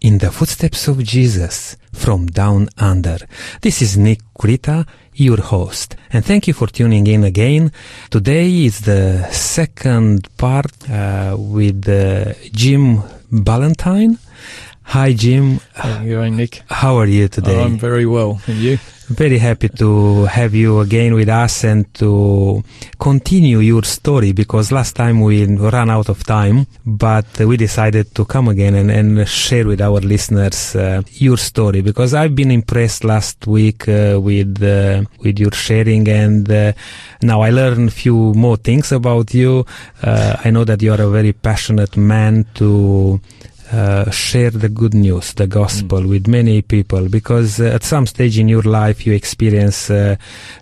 in the footsteps of Jesus from down under. This is Nick Kurita, your host, and thank you for tuning in again. Today is the second part uh, with uh, Jim Ballantyne. Hi, Jim. How are you going, Nick? How are you today? I'm very well. And you? Very happy to have you again with us and to continue your story because last time we ran out of time, but we decided to come again and, and share with our listeners uh, your story because I've been impressed last week uh, with uh, with your sharing and uh, now I learned a few more things about you. Uh, I know that you are a very passionate man to uh, share the good news, the gospel, mm. with many people because uh, at some stage in your life you experience, uh,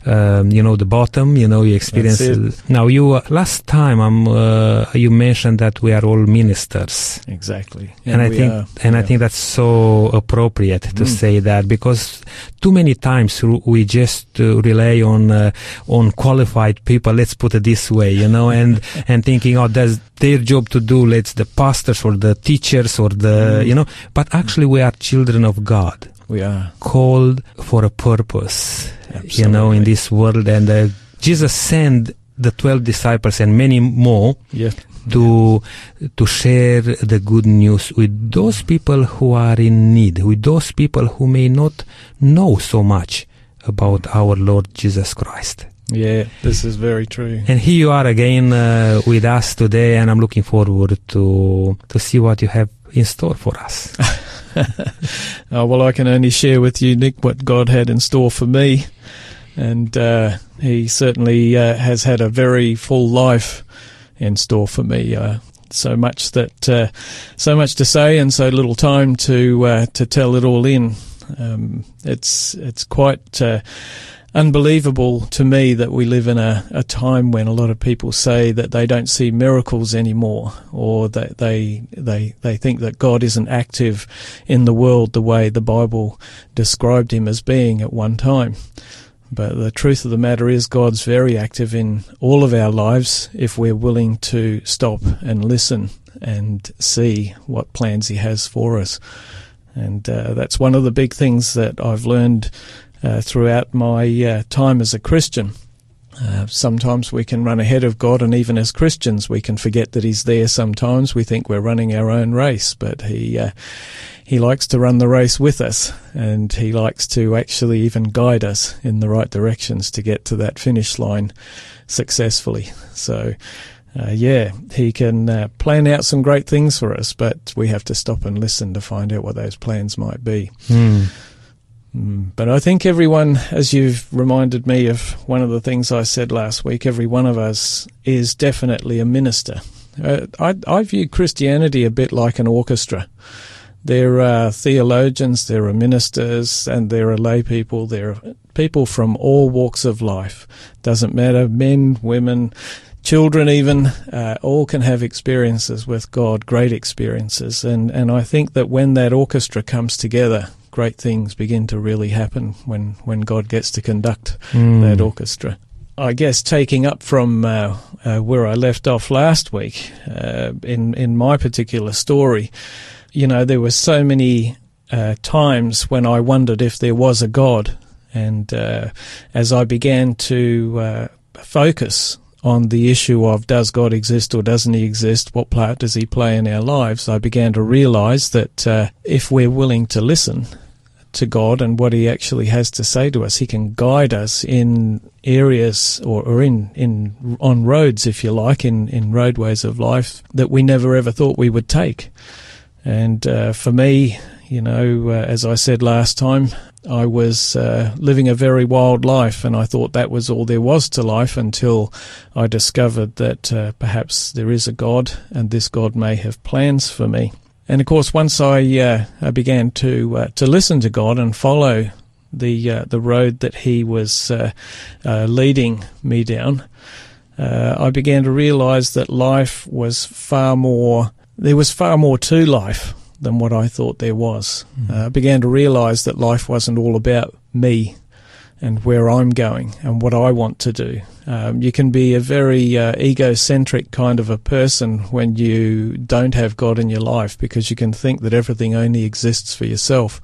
um, you know, the bottom. You know, you experience. now, you uh, last time um, uh, you mentioned that we are all ministers. Exactly, and, and I think, are, and yeah. I think that's so appropriate to mm. say that because too many times we just rely on on qualified people. Let's put it this way, you know, and and thinking, oh, that's their job to do. Let's the pastors or the teachers or the, mm. you know, but actually we are children of God. We are called for a purpose, Absolutely. you know, in this world. And uh, Jesus sent the 12 disciples and many more yeah. to to share the good news with those people who are in need, with those people who may not know so much about our Lord Jesus Christ. Yeah, this is very true. And here you are again uh, with us today, and I'm looking forward to to see what you have in store for us. oh, well, I can only share with you, Nick, what God had in store for me, and uh, He certainly uh, has had a very full life in store for me. Uh, so much that, uh, so much to say, and so little time to uh, to tell it all in. Um, it's it's quite unbelievable to me that we live in a, a time when a lot of people say that they don't see miracles anymore or that they they they think that God isn't active in the world the way the Bible described him as being at one time. But the truth of the matter is God's very active in all of our lives if we're willing to stop and listen and see what plans he has for us. And uh, that's one of the big things that I've learned uh, throughout my uh, time as a Christian. Uh, sometimes we can run ahead of God, and even as Christians, we can forget that He's there. Sometimes we think we're running our own race, but He uh, He likes to run the race with us, and He likes to actually even guide us in the right directions to get to that finish line successfully. So. Uh, yeah, he can uh, plan out some great things for us, but we have to stop and listen to find out what those plans might be. Mm. Mm, but I think everyone, as you've reminded me of one of the things I said last week, every one of us is definitely a minister. Uh, I, I view Christianity a bit like an orchestra. There are theologians, there are ministers, and there are lay people. There are people from all walks of life. Doesn't matter, men, women, children even, uh, all can have experiences with God, great experiences. And, and I think that when that orchestra comes together, great things begin to really happen when, when God gets to conduct mm. that orchestra. I guess taking up from uh, uh, where I left off last week uh, in in my particular story, you know, there were so many uh, times when I wondered if there was a God, and uh, as I began to uh, focus on the issue of does God exist or doesn't he exist? What part does he play in our lives? I began to realize that if we're willing to listen to God and what He actually has to say to us. He can guide us in areas or, or in, in on roads, if you like, in, in roadways of life that we never ever thought we would take. And uh, for me, you know, uh, as I said last time, I was uh, living a very wild life, and I thought that was all there was to life until I discovered that uh, perhaps there is a God, and this God may have plans for me. And of course, once I, uh, I began to uh, to listen to God and follow the uh, the road that He was uh, leading me down, I began to realise that life was far more. There was far more to life than what I thought there was. Mm. I began to realise that life wasn't all about me and where I'm going and what I want to do. Um, you can be a very uh, egocentric kind of a person when you don't have God in your life because you can think that everything only exists for yourself.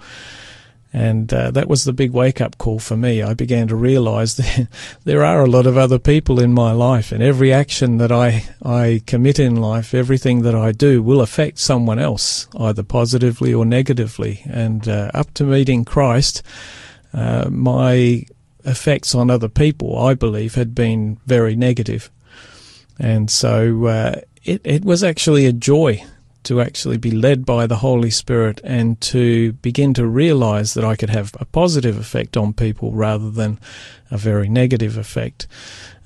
And uh, that was the big wake up call for me. I began to realize that there are a lot of other people in my life, and every action that I, I commit in life, everything that I do, will affect someone else, either positively or negatively. And uh, up to meeting Christ, uh, my effects on other people, I believe, had been very negative. And so uh, it, it was actually a joy to actually be led by the Holy Spirit and to begin to realize that I could have a positive effect on people rather than a very negative effect.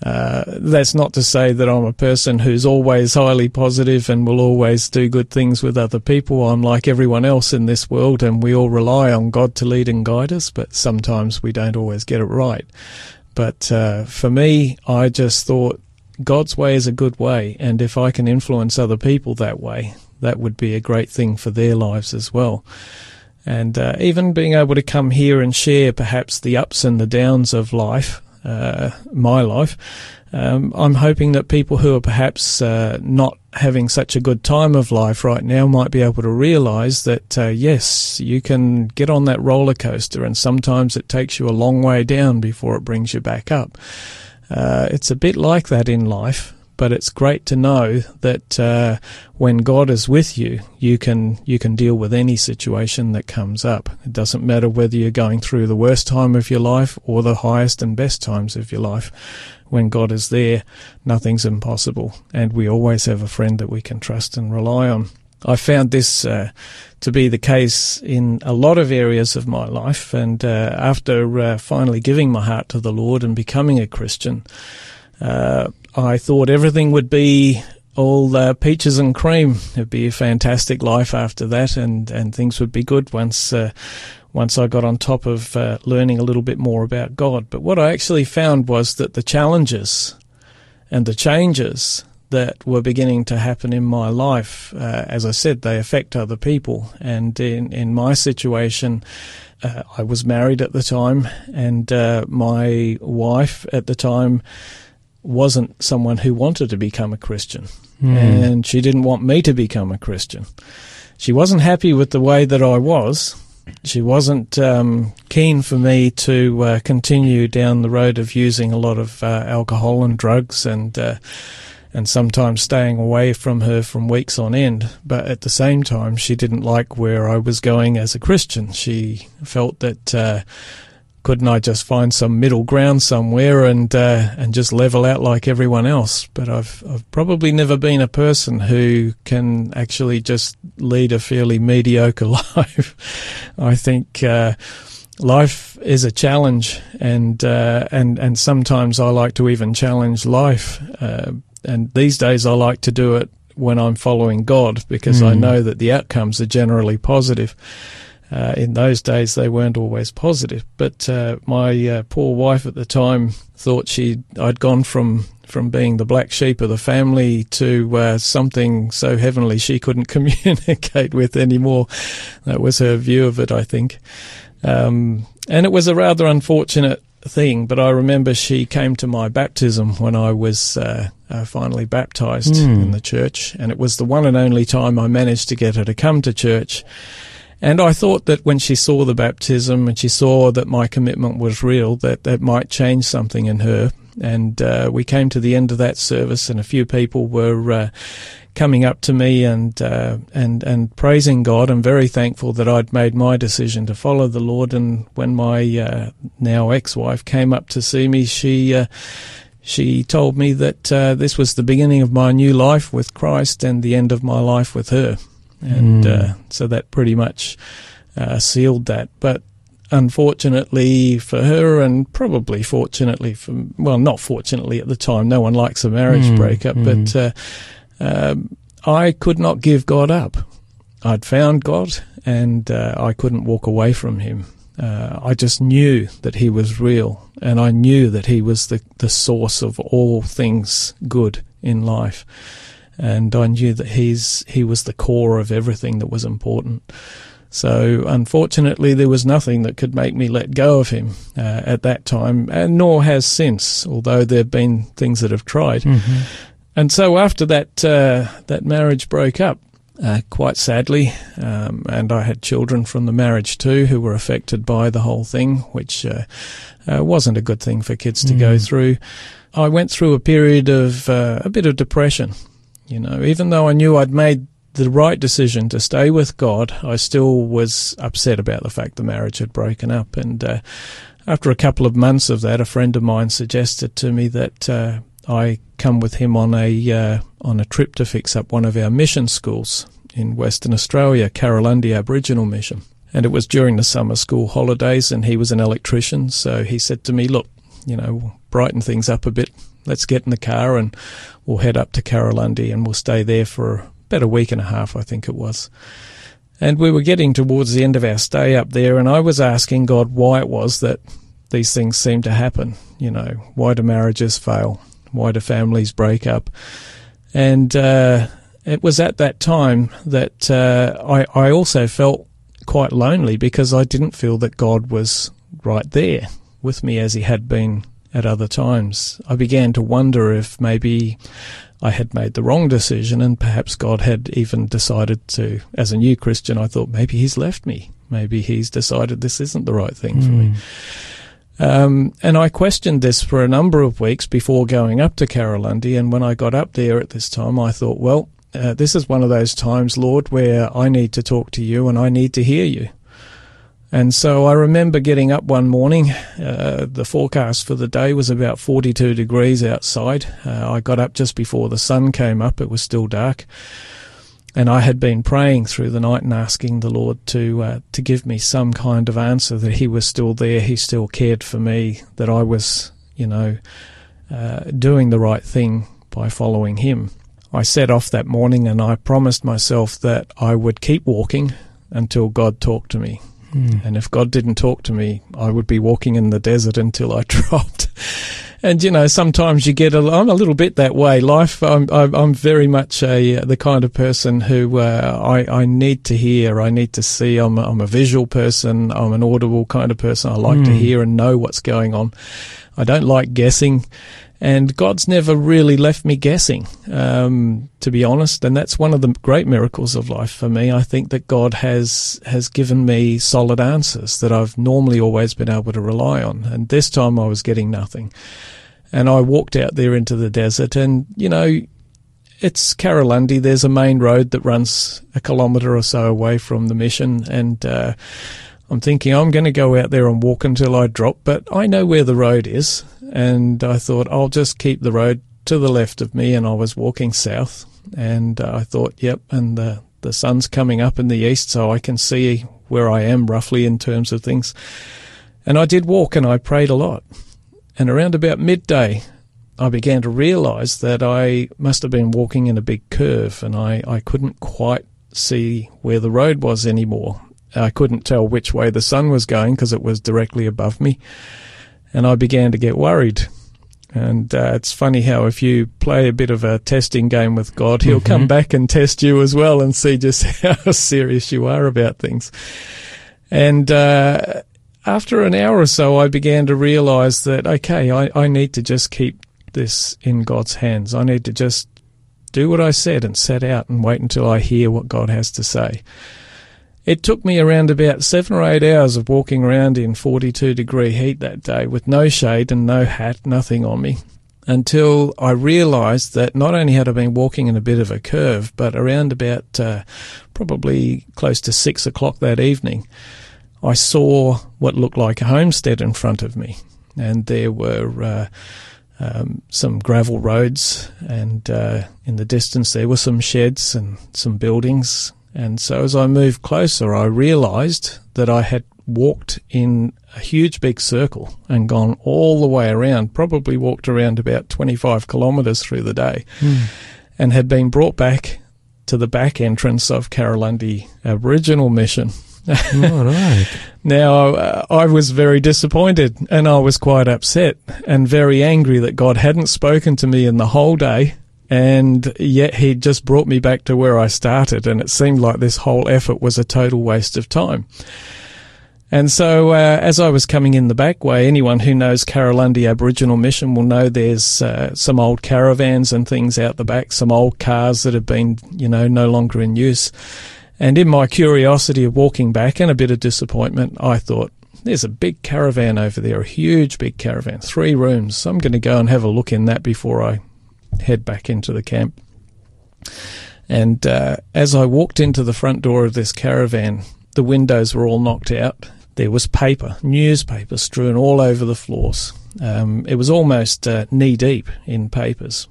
Uh, that's not to say that I'm a person who's always highly positive and will always do good things with other people. I'm like everyone else in this world and we all rely on God to lead and guide us, but sometimes we don't always get it right. But uh, for me, I just thought God's way is a good way, and if I can influence other people that way, that would be a great thing for their lives as well. And uh, even being able to come here and share perhaps the ups and the downs of life, uh, my life, um, I'm hoping that people who are perhaps uh, not having such a good time of life right now might be able to realize that, uh, yes, you can get on that roller coaster and sometimes it takes you a long way down before it brings you back up. Uh, it's a bit like that in life but it's great to know that uh, when God is with you, you can you can deal with any situation that comes up. It doesn't matter whether you're going through the worst time of your life or the highest and best times of your life. When God is there, nothing's impossible, and we always have a friend that we can trust and rely on. I found this uh, to be the case in a lot of areas of my life, and uh, after uh, finally giving my heart to the Lord and becoming a Christian, uh, I thought everything would be all uh, peaches and cream. It'd be a fantastic life after that, and, and things would be good once uh, once I got on top of uh, learning a little bit more about God. But what I actually found was that the challenges and the changes that were beginning to happen in my life, uh, as I said, they affect other people. And in in my situation. Uh, I was married at the time, and my wife at the time wasn't someone who wanted to become a Christian. Mm. And she didn't want me to become a Christian. She wasn't happy with the way that I was. She wasn't um, keen for me to uh, continue down the road of using a lot of uh, alcohol and drugs and uh, and sometimes staying away from her from weeks on end. But at the same time, she didn't like where I was going as a Christian. She felt that uh, couldn't I just find some middle ground somewhere and uh, and just level out like everyone else? But I've I've probably never been a person who can actually just lead a fairly mediocre life. I think. Uh, life is a challenge, and uh, and and sometimes I like to even challenge life. Uh, and these days, I like to do it when I'm following God because mm. I hmm. know that the outcomes are generally positive. Uh, in those days, they weren't always positive. But uh, my uh, poor wife at the time thought she I'd gone from from being the black sheep of the family to uh, something so heavenly she couldn't communicate with anymore. That was her view of it, I think. Um, and it was a rather unfortunate thing, but I remember she came to my baptism when I was uh, uh, finally baptized mm. in the church, and it was the one and only time I managed to get her to come to church. And I thought that when she saw the baptism and she saw that my commitment was real, that that might change something in her. And uh, we came to the end of that service, and a few people were uh, coming up to me and uh, and and praising God. I'm very thankful that I'd made my decision to follow the Lord. And when my uh, now ex-wife came up to see me, she uh, she told me that uh, this was the beginning of my new life with Christ and the end of my life with her and mm. uh, so that pretty much uh, sealed that. But unfortunately for her, and probably fortunately for well, not fortunately at the time, no one likes a marriage mm. breakup, mm. but uh, um, I could not give God up. I'd found God, and uh, I couldn't walk away from Him. Uh, I just knew that he was real, and I knew that he was the, the source of all things good in life and I knew that he's he was the core of everything that was important. So, unfortunately, there was nothing that could make me let go of him uh, at that time, and nor has since, although there have been things that have tried. Mm-hmm. And so, after that, uh, that marriage broke up, uh, quite sadly, um, and I had children from the marriage too who were affected by the whole thing, which uh, uh, wasn't a good thing for kids to go Mm. through. I went through a period of uh, a bit of depression. You know, even though I knew I'd made the right decision to stay with God, I still was upset about the fact the marriage had broken up. And uh, after a couple of months of that, a friend of mine suggested to me that uh, I come with him on a uh, on a trip to fix up one of our mission schools in Western Australia, Karalundi Aboriginal Mission. And it was during the summer school holidays, and he was an electrician, so he said to me, "Look, you know, brighten things up a bit. Let's get in the car and we'll head up to Karalundi and we'll stay there for about a week and a half, I think it was. And we were getting towards the end of our stay up there, and I was asking God why it was that these things seem to happen. You know, why do marriages fail? Why do families break up? And uh, it was at that time that uh, I, I also felt quite lonely because I didn't feel that God was right there with me as he had been at other times. I began to wonder if maybe I had made the wrong decision and perhaps God had even decided to, as a new Christian, I thought maybe he's left me. Maybe he's decided this isn't the right thing for me. Mm. Um, and I questioned this for a number of weeks before going up to Karalundi. And when I got up there at this time, I thought, well, uh, this is one of those times, Lord, where I need to talk to you and I need to hear you. And so I remember getting up one morning. Uh, the forecast for the day was about 42 degrees outside. Uh, I got up just before the sun came up. It was still dark. And I had been praying through the night and asking the Lord to uh, to give me some kind of answer that He was still there, He still cared for me, that I was, you know, uh, doing the right thing by following Him. I set off that morning and I promised myself that I would keep walking until God talked to me. Mm. And if God didn't talk to me, I would be walking in the desert until I dropped. And you know, sometimes you get a. I'm a little bit that way. Life. I'm. I'm I'm very much a the kind of person who uh, I I need to hear. I need to see. I'm. A, I'm a visual person. I'm an audible kind of person. I like to Mm. hear and know what's going on. I don't like guessing. And God's never really left me guessing, um, to be honest. And that's one of the great miracles of life for me. I think that God has has given me solid answers that I've normally always been able to rely on. And this time I was getting nothing. And I walked out there into the desert, and you know, it's Karalundi. There's a main road that runs a kilometre or so away from the mission, and uh, I'm thinking I'm going to go out there and walk until I drop, but I know where the road is, and I thought I'll just keep the road to the left of me, and I was walking south, and uh, I thought, yep, and the the sun's coming up in the east, so I can see where I am roughly in terms of things. And I did walk, and I prayed a lot, and around about midday. I began to realise that I must have been walking in a big curve, and I, I couldn't quite see where the road was anymore. I couldn't tell which way the sun was going because it was directly above me. And I began to get worried. And uh, it's funny how if you play a bit of a testing game with God, He'll come Mhm. back and test you as well and see just how serious you are about things. And uh, after an hour or so, I began to realize that, okay, I, I need to just keep this in God's hands. I need to just do what I said and set out and wait until I hear what God has to say. It took me around about seven or eight hours of walking around in 42 degree heat that day with no shade and no hat, nothing on me, until I realised that not only had I been walking in a bit of a curve, but around about uh, probably close to six o'clock that evening, I saw what looked like a homestead in front of me. And there were uh, um, some gravel roads, and uh, in the distance there were some sheds and some buildings. And so as I moved closer, I realised that I had walked in a huge big circle and gone all the way around, probably walked around about 25 kilometres through the day, Mm. and had been brought back to the back entrance of Karalundi Aboriginal Mission. All right. Now, uh, I was very disappointed and I was quite upset and very angry that God hadn't spoken to me in the whole day and yet he just brought me back to where I started, and it seemed like this whole effort was a total waste of time. And so, uh, as I was coming in the back way, anyone who knows Karalundi Aboriginal Mission will know there's uh, some old caravans and things out the back, some old cars that have been, you know, no longer in use. And in my curiosity of walking back and a bit of disappointment, I thought, there's a big caravan over there, a huge big caravan, three rooms. So I'm going to go and have a look in that before I head back into the camp. And uh, as I walked into the front door of this caravan, the windows were all knocked out there was paper, newspaper strewn all over the floors. Um, it was almost uh, knee deep in papers.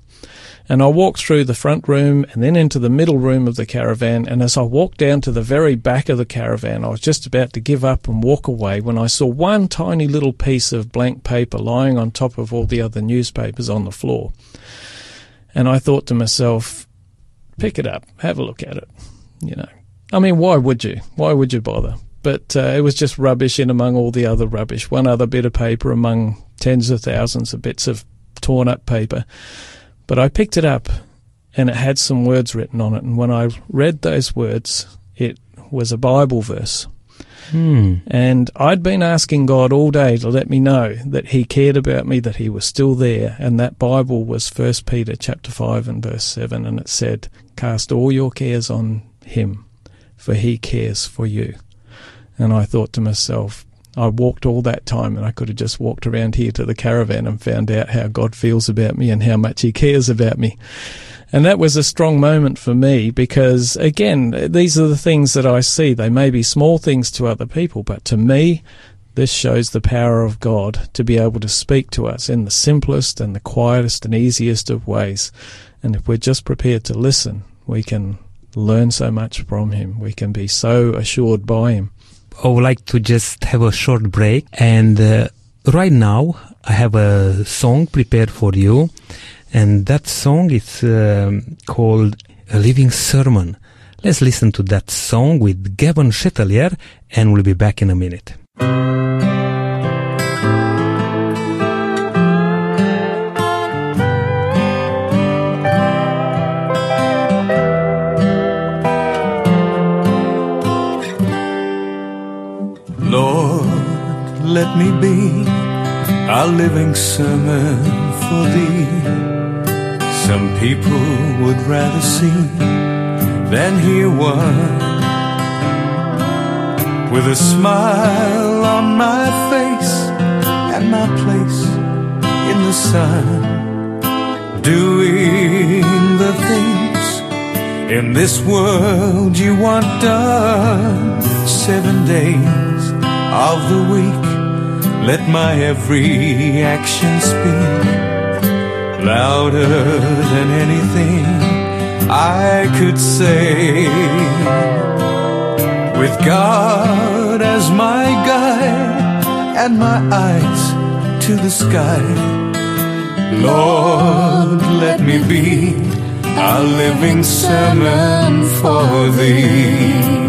And I walked through the front room and then into the middle room of the caravan. And as I walked down to the very back of the caravan, I was just about to give up and walk away when I saw one tiny little piece of blank paper lying on top of all the other newspapers on the floor. And I thought to myself, pick it up, have a look at it. You know, I mean, why would you? Why would you bother? but uh, it was just rubbish in among all the other rubbish. One other bit of paper among tens of thousands of bits of torn up paper. But I picked it up and it had some words written on it. And when I read those words, it was a Bible verse. Hmm. And I'd been asking God all day to let me know that He cared about me, that He was still there, and that Bible was First Peter chapter five and verse seven, and it said, "Cast all your cares on Him, for He cares for you." And I thought to myself, I walked all that time and I could have just walked around here to the caravan and found out how God feels about me and how much He cares about me. And that was a strong moment for me because, again, these are the things that I see. They may be small things to other people, but to me, this shows the power of God to be able to speak to us in the simplest and the quietest and easiest of ways. And if we're just prepared to listen, we can learn so much from Him. We can be so assured by Him. I would like to just have a short break. And uh, right now, I have a song prepared for you. And that song is um, called A Living Sermon. Let's listen to that song with Gavin Chatelier, and we'll be back in a minute. Let me be a living sermon for thee. Some people would rather see than hear one. With a smile on my face and my place in the sun, doing the things in this world you want done. Seven days of the week let my every action speak louder than anything I could say. With God as my guide and my eyes to the sky, Lord, let me be a living sermon for thee.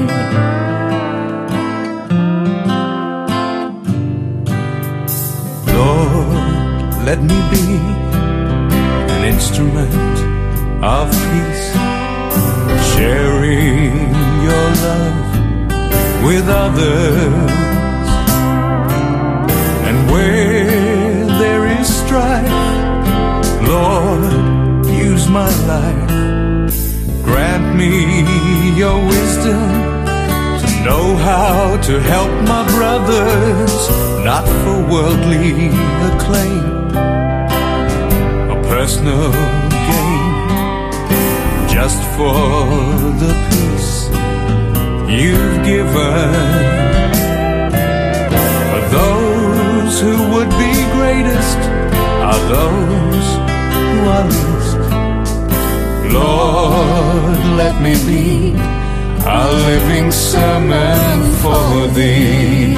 Let me be an instrument of peace, sharing your love with others. And where there is strife, Lord, use my life. Grant me your wisdom to know how to help my brothers, not for worldly acclaim personal gain just for the peace you've given. for those who would be greatest are those who are least. Lord, let me be a living sermon for thee.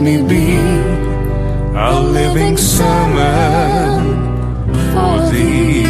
Let me be a living sermon for thee.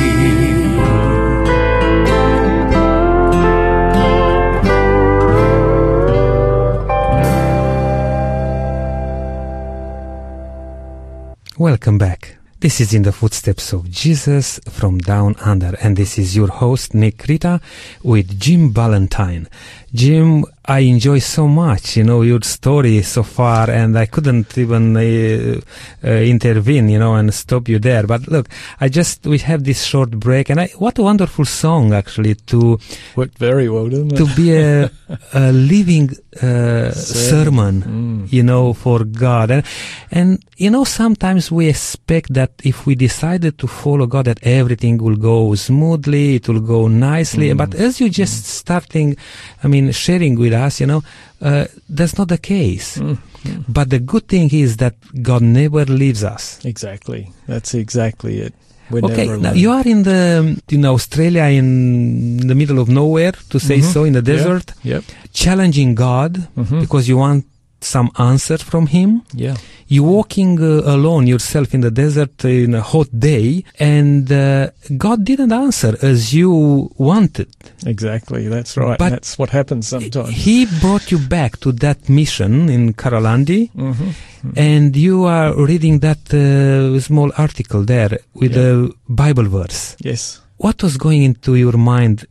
Welcome back. This is In the Footsteps of Jesus from Down Under, and this is your host, Nick Rita, with Jim Ballantyne. Jim, I enjoy so much, you know, your story so far, and I couldn't even uh, uh, intervene, you know, and stop you there. But look, I just we have this short break, and I, what a wonderful song actually to Worked very well, didn't it? to be a, a living uh, sermon, Mm. you know, for God. And, and, you know, sometimes we expect that if we decided to follow God, that everything will go smoothly, it will go nicely. Mm. But as you just starting, I mean, sharing with us, you know, uh, that's not the case. Mm, mm. But the good thing is that God never leaves us. Exactly. That's exactly it. Okay, now you are in the in Australia, in the middle of nowhere, to say Mhm. so, in the Yeah. desert, Yep. challenging God Mhm. because you want some answer from Him. Yeah. You walking uh, alone yourself in the desert in a hot day, and uh, God didn't answer as you wanted. Exactly. That's right. But- That's what happens sometimes. He brought you back to that mission in Karalundi, hmm and you are reading that uh, small article there with Yeah. a Bible verse. Yes. What was going into your mind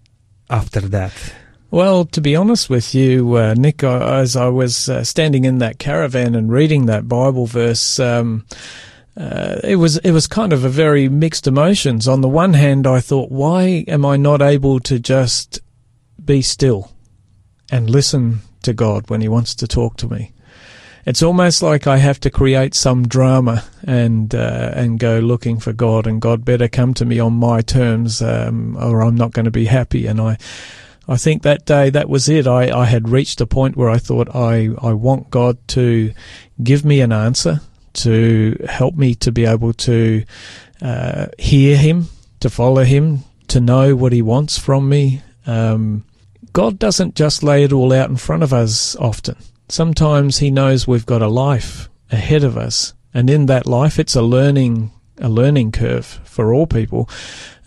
after that? Well, to be honest with you, uh, Nick, I, as I was uh, standing in that caravan and reading that Bible verse, um, uh, it was it was kind of a very mixed emotions. On the one hand, I thought, why am I not able to just be still and listen to God when He wants to talk to me? It's almost like I have to create some drama and uh, and go looking for God, and God better come to me on my terms, um, or I'm not going to be happy. And I, I think that day that was it. I, I had reached a point where I thought I, I want God to give me an answer, to help me to be able to uh, hear Him, to follow Him, to know what He wants from me. Um, God doesn't just lay it all out in front of us often. Sometimes He knows we've got a life ahead of us, and in that life, it's a learning a learning curve for all people,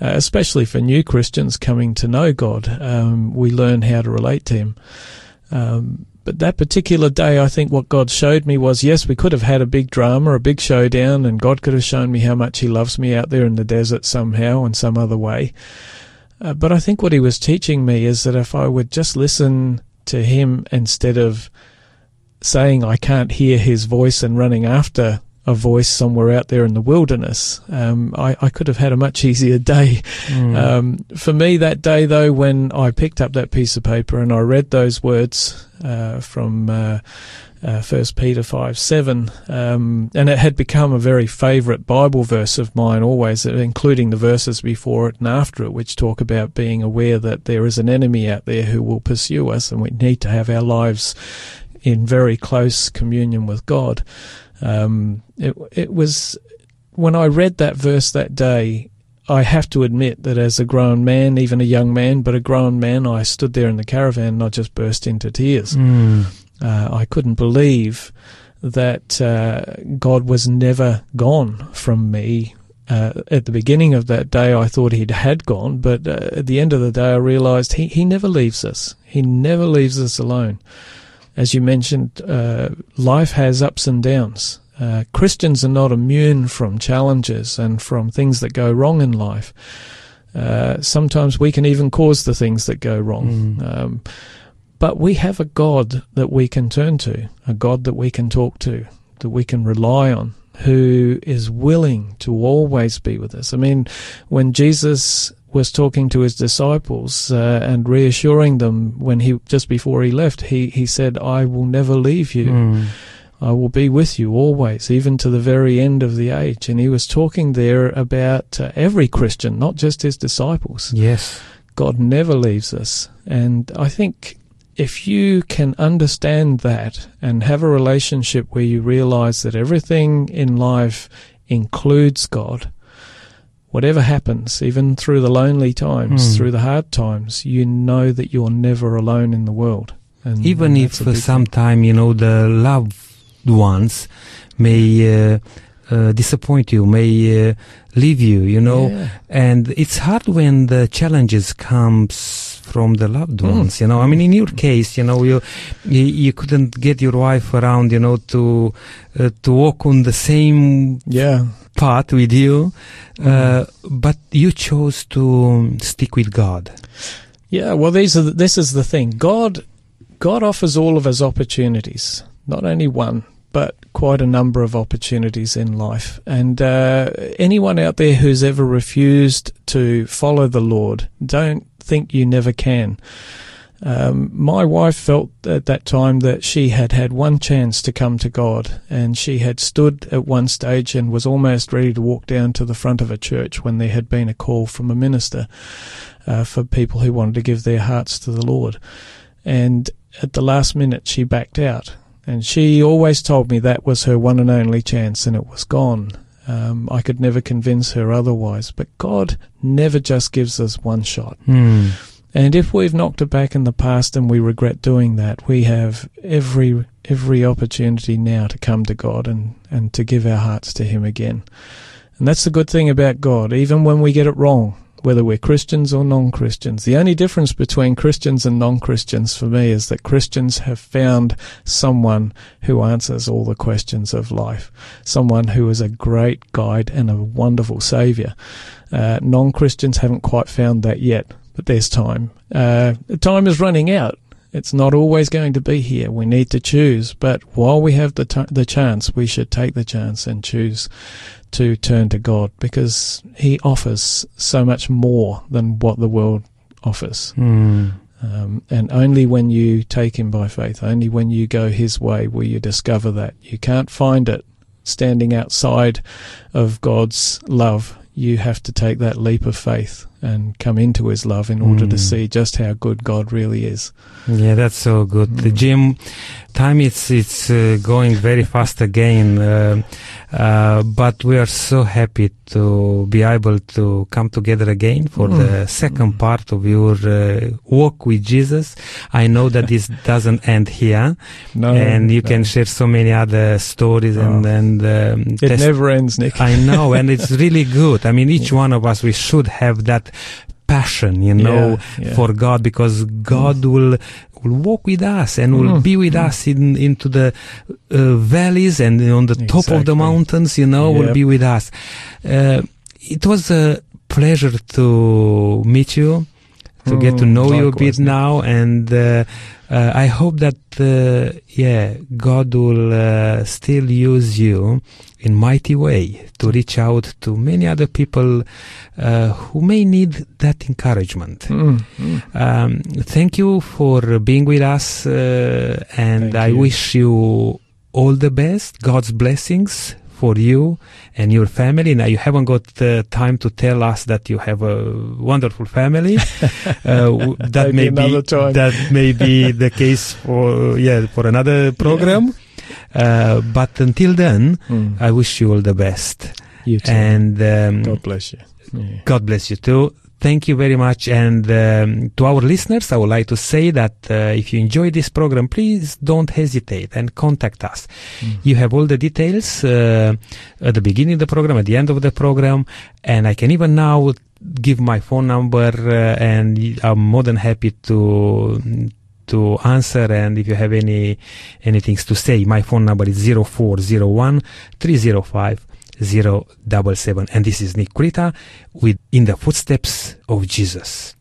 uh, especially for new Christians coming to know God. Um, we learn how to relate to Him. Um, but that particular day, I think what God showed me was yes, we could have had a big drama, a big showdown, and God could have shown me how much He loves me out there in the desert somehow in some other way. Uh, but I think what He was teaching me is that if I would just listen to Him instead of saying I can't hear His voice and running after a voice somewhere out there in the wilderness, um, I, I could have had a much easier day. Mm. Um, for me, that day though, when I picked up that piece of paper and I read those words uh, from uh, uh, First Peter five seven, um, and it had become a very favourite Bible verse of mine, always, including the verses before it and after it, which talk about being aware that there is an enemy out there who will pursue us, and we need to have our lives in very close communion with God. Um, it, it was when I read that verse that day. I have to admit that as a grown man, even a young man, but a grown man, I stood there in the caravan and I just burst into tears. Mm. Uh, I couldn't believe that uh, God was never gone from me. Uh, at the beginning of that day, I thought he'd had gone, but uh, at the end of the day, I realized He, he never leaves us. He never leaves us alone. As you mentioned, uh, life has ups and downs. Uh, Christians are not immune from challenges and from things that go wrong in life. Uh, sometimes we can even cause the things that go wrong. Mm. Um, but we have a God that we can turn to, a God that we can talk to, that we can rely on, who is willing to always be with us. I mean, when Jesus was talking to his disciples uh, and reassuring them when he just before he left, he he said, "I will never leave you. Mm. I will be with you always, even to the very end of the age." And he was talking there about uh, every Christian, not just his disciples. Yes. God never leaves us. And I think if you can understand that and have a relationship where you realize that everything in life includes God, whatever happens, even through the lonely times, Mm. through the hard times, you know that you're never alone in the world. And Even and if for some time, you know, the loved ones may uh, uh, disappoint you, may uh, leave you, you know, Yeah. and it's hard when the challenges comes from the loved Mm. ones you know i mean in your case you know you you, you couldn't get your wife around you know to uh, to walk on the same yeah, path with you Mm. uh, but you chose to stick with god Yeah, well, these are the, this is the thing. God, God offers all of us opportunities, not only one, but quite a number of opportunities in life. And uh, anyone out there who's ever refused to follow the Lord, don't think you never can. Um, my wife felt at that time that she had had one chance to come to God, and she had stood at one stage and was almost ready to walk down to the front of a church when there had been a call from a minister uh, for people who wanted to give their hearts to the Lord. And at the last minute, she backed out. And she always told me that was her one and only chance, and it was gone. Um, I could never convince her otherwise. But God never just gives us one shot. Hmm. And if we've knocked it back in the past and we regret doing that, we have every every opportunity now to come to God and, and to give our hearts to Him again. And that's the good thing about God, even when we get it wrong, whether we're Christians or non Christians. The only difference between Christians and non Christians for me is that Christians have found someone who answers all the questions of life, someone who is a great guide and a wonderful Saviour. Uh, non Christians haven't quite found that yet, but there's time. Uh, time is running out. It's not always going to be here. We need to choose. But while we have the t- the chance, we should take the chance and choose to turn to God because He offers so much more than what the world offers. Hmm. Um, and only when you take Him by faith, only when you go His way, will you discover that. You can't find it standing outside of God's love. You have to take that leap of faith and come into His love in order to Mm. see just how good God really is. Yeah, that's so good, Mm. Jim. Time it's it's uh, going very fast again, uh, uh, but we are so happy to be able to come together again for Mm. the second part of your uh, walk with Jesus. I know that this doesn't end here, No, and you no. can share so many other stories and Oh. and um, It never ends, Nick. I know, and it's really good. I mean, each one of us we should have that passion, you know, Yeah, yeah. for God because God will will walk with us and will Mm, be with mm. us in into the uh, valleys and on the top of the mountains. You know, will be with us. Uh, it was a pleasure to meet you, to get to Mm, know you a bit now, and uh, uh, I hope that uh, yeah, God will uh, still use you in mighty way to reach out to many other people uh, who may need that encouragement. Mm, mm. Um, thank you for being with us, uh, and Thank I you. wish you all the best. God's blessings for you and your family. Now you haven't got uh, time to tell us that you have a wonderful family. uh, w- that may be time. that may be the case for yeah for another program. Uh, but until then, Mm. I wish you all the best. You too. And um, God bless you. Yeah. God bless you too. Thank you very much. And um, to our listeners, I would like to say that uh, if you enjoy this program, please don't hesitate and contact us. Mm. You have all the details uh, at the beginning of the program, at the end of the program, and I can even now give my phone number, uh, and I'm more than happy to to answer. And if you have any anything to say, my phone number is 0401 305 077. And this is Nick Kurita with In the Footsteps of Jesus.